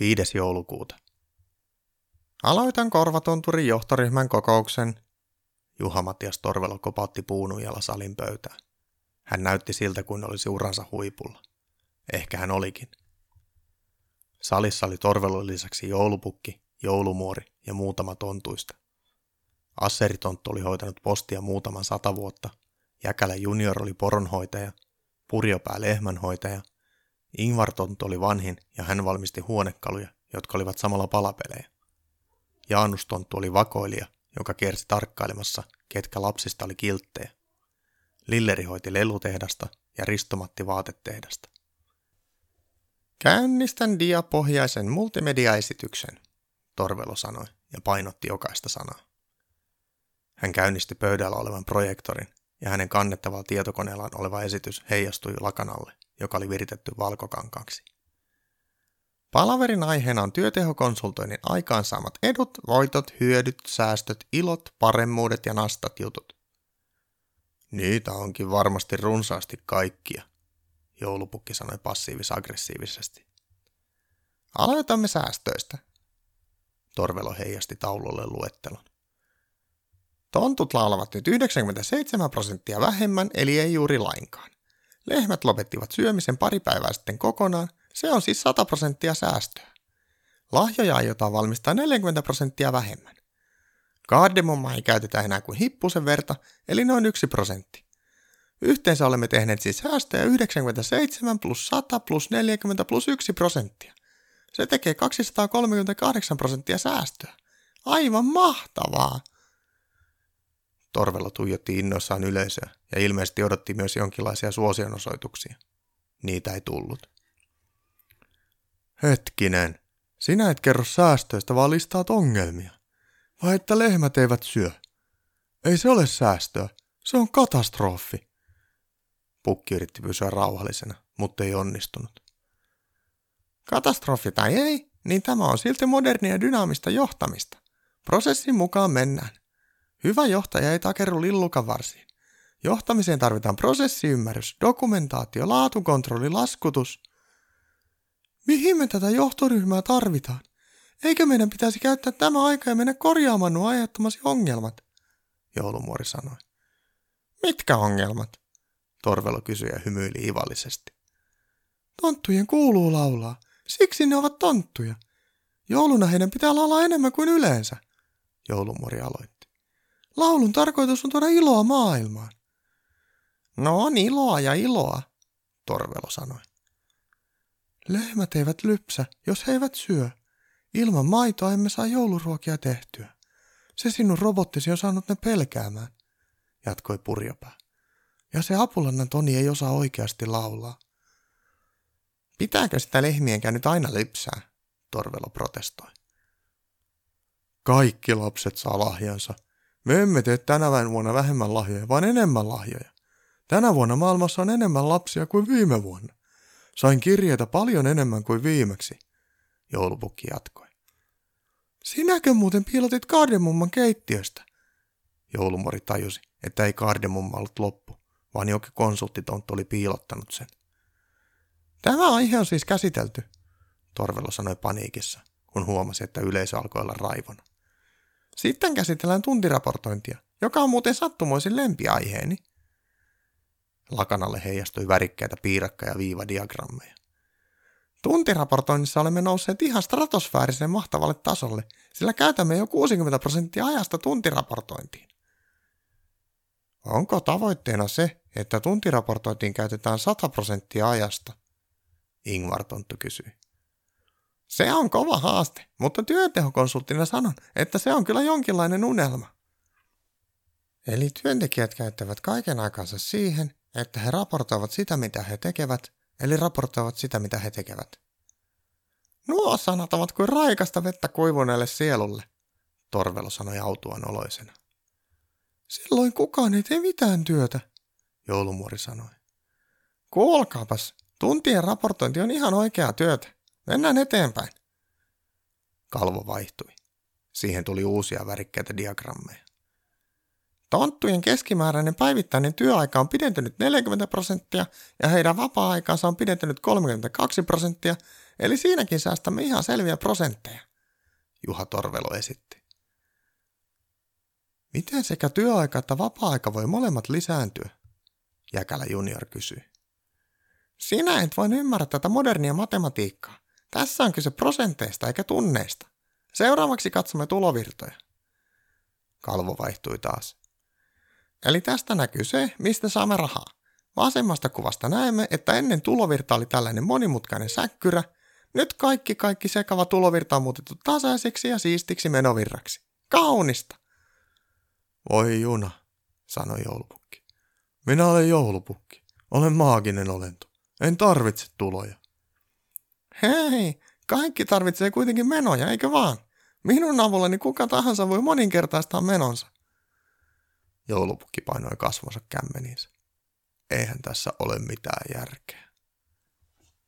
5. joulukuuta. Aloitan Korvatunturin johtoryhmän kokouksen. Juha-Matias Torvelo kopautti puunujalla salin pöytään. Hän näytti siltä kuin olisi uransa huipulla. Ehkä hän olikin. Salissa oli Torvelon lisäksi joulupukki, joulumuori ja muutama tontuista. Asseritonttu oli hoitanut postia muutaman sata vuotta, Jäkälä junior oli poronhoitaja, Purjopää lehmänhoitaja, Ingvar Tonttu oli vanhin ja hän valmisti huonekaluja, jotka olivat samalla palapelejä. Jaanus Tonttu oli vakoilija, joka kiersi tarkkailemassa, ketkä lapsista oli kilttejä. Lilleri hoiti lelutehdasta ja Ristomatti vaatetehdasta. Käynnistän diapohjaisen multimediaesityksen, Torvelo sanoi ja painotti jokaista sanaa. Hän käynnisti pöydällä olevan projektorin ja hänen kannettavalla tietokoneellaan oleva esitys heijastui lakanalle, joka oli viritetty valkokankaaksi. Palaverin aiheena on työtehokonsultoinnin aikaansaamat edut, voitot, hyödyt, säästöt, ilot, paremmuudet ja nastat jutut. Niitä onkin varmasti runsaasti kaikkia, joulupukki sanoi passiivis-aggressiivisesti. Aloitamme säästöistä. Torvelo heijasti taululle luettelon. Tontut laulavat nyt 97 prosenttia vähemmän, eli ei juuri lainkaan. Lehmät lopettivat syömisen pari päivää sitten kokonaan, se on siis 100 prosenttia säästöä. Lahjoja aiotaan valmistaa 40 prosenttia vähemmän. Kardemommaa ei käytetä enää kuin hippusen verta, eli noin 1 prosentti. Yhteensä olemme tehneet siis säästöjä 97 plus 100 plus 40 plus 1 prosenttia. Se tekee 238 prosenttia säästöä. Aivan mahtavaa! Torvella tuijotti innoissaan yleisöä ja ilmeisesti odotti myös jonkinlaisia suosionosoituksia. Niitä ei tullut. Hetkinen, sinä et kerro säästöistä, vaan listaat ongelmia. Vai että lehmät eivät syö? Ei se ole säästöä, se on katastrofi. Pukki yritti pysyä rauhallisena, mutta ei onnistunut. Katastrofi tai ei, niin tämä on silti modernia dynaamista johtamista. Prosessin mukaan mennään. Hyvä johtaja ei takerru lillukavarsiin. Johtamiseen tarvitaan prosessiymmärrys, dokumentaatio, laatukontrolli, laskutus. Mihin me tätä johtoryhmää tarvitaan? Eikö meidän pitäisi käyttää tämä aika ja mennä korjaamaan nuo aiheuttamasi ongelmat? Joulumuori sanoi. Mitkä ongelmat? Torvelo kysyi ja hymyili ivallisesti. Tonttujen kuuluu laulaa. Siksi ne ovat tonttuja. Jouluna heidän pitää laulaa enemmän kuin yleensä, joulumuori aloitti. Laulun tarkoitus on tuoda iloa maailmaan. No on iloa ja iloa, Torvelo sanoi. Lehmät eivät lypsä, jos he eivät syö. Ilman maitoa emme saa jouluruokia tehtyä. Se sinun robottisi on saanut ne pelkäämään, jatkoi purjopää. Ja se apulannan Toni ei osaa oikeasti laulaa. Pitääkö sitä lehmienkään nyt aina lypsää? Torvelo protestoi. Kaikki lapset saa lahjansa, me emme tee tänä vuonna vähemmän lahjoja, vaan enemmän lahjoja. Tänä vuonna maailmassa on enemmän lapsia kuin viime vuonna. Sain kirjeitä paljon enemmän kuin viimeksi, joulupukki jatkoi. Sinäkö muuten piilotit kardemumman keittiöstä? Joulumori tajusi, että ei kardemumma ollut loppu, vaan jokin konsulttitonttu oli piilottanut sen. Tämä aihe on siis käsitelty, Torvelo sanoi paniikissa, kun huomasi, että yleisö alkoi olla raivona. Sitten käsitellään tuntiraportointia, joka on muuten sattumoisin lempiaiheeni. Lakanalle heijastui värikkäitä piirakka- ja viivadiagrammeja. Tuntiraportoinnissa olemme nousseet ihan stratosfääriseen mahtavalle tasolle, sillä käytämme jo 60 prosenttia ajasta tuntiraportointiin. Onko tavoitteena se, että tuntiraportointiin käytetään 100 prosenttia ajasta? Ingvar Tonttu kysyi. Se on kova haaste, mutta työtehokonsulttina sanon, että se on kyllä jonkinlainen unelma. Eli työntekijät käyttävät kaiken aikansa siihen, että he raportoivat sitä, mitä he tekevät, eli raportoivat sitä, mitä he tekevät. Nuo sanat ovat kuin raikasta vettä kuivuneelle sielulle, Torvelo sanoi autuan oloisena. Silloin kukaan ei tee mitään työtä, joulumuori sanoi. Kuulkaapas, tuntien raportointi on ihan oikeaa työtä. Mennään eteenpäin. Kalvo vaihtui. Siihen tuli uusia värikkäitä diagrammeja. Tonttujen keskimääräinen päivittäinen työaika on pidentynyt 40 prosenttia ja heidän vapaa-aikansa on pidentynyt 32 prosenttia, Eli siinäkin säästämme ihan selviä prosentteja, Juha Torvelo esitti. Miten sekä työaika että vapaa-aika voi molemmat lisääntyä? Jäkälä junior kysyi. Sinä et voi ymmärrä tätä modernia matematiikkaa. Tässä on kyse prosenteista eikä tunneista. Seuraavaksi katsomme tulovirtoja. Kalvo vaihtui taas. Eli tästä näkyy se, mistä saamme rahaa. Vasemmasta kuvasta näemme, että ennen tulovirta oli tällainen monimutkainen säkkyrä. Nyt kaikki kaikki sekava tulovirta on muutettu tasaiseksi ja siistiksi menovirraksi. Kaunista! Voi juna, sanoi joulupukki. Minä olen joulupukki. Olen maaginen olento. En tarvitse tuloja. Hei, kaikki tarvitsee kuitenkin menoja, eikö vaan? Minun avullani kuka tahansa voi moninkertaistaa menonsa. Joulupukki painoi kasvonsa kämmeniinsä. Eihän tässä ole mitään järkeä.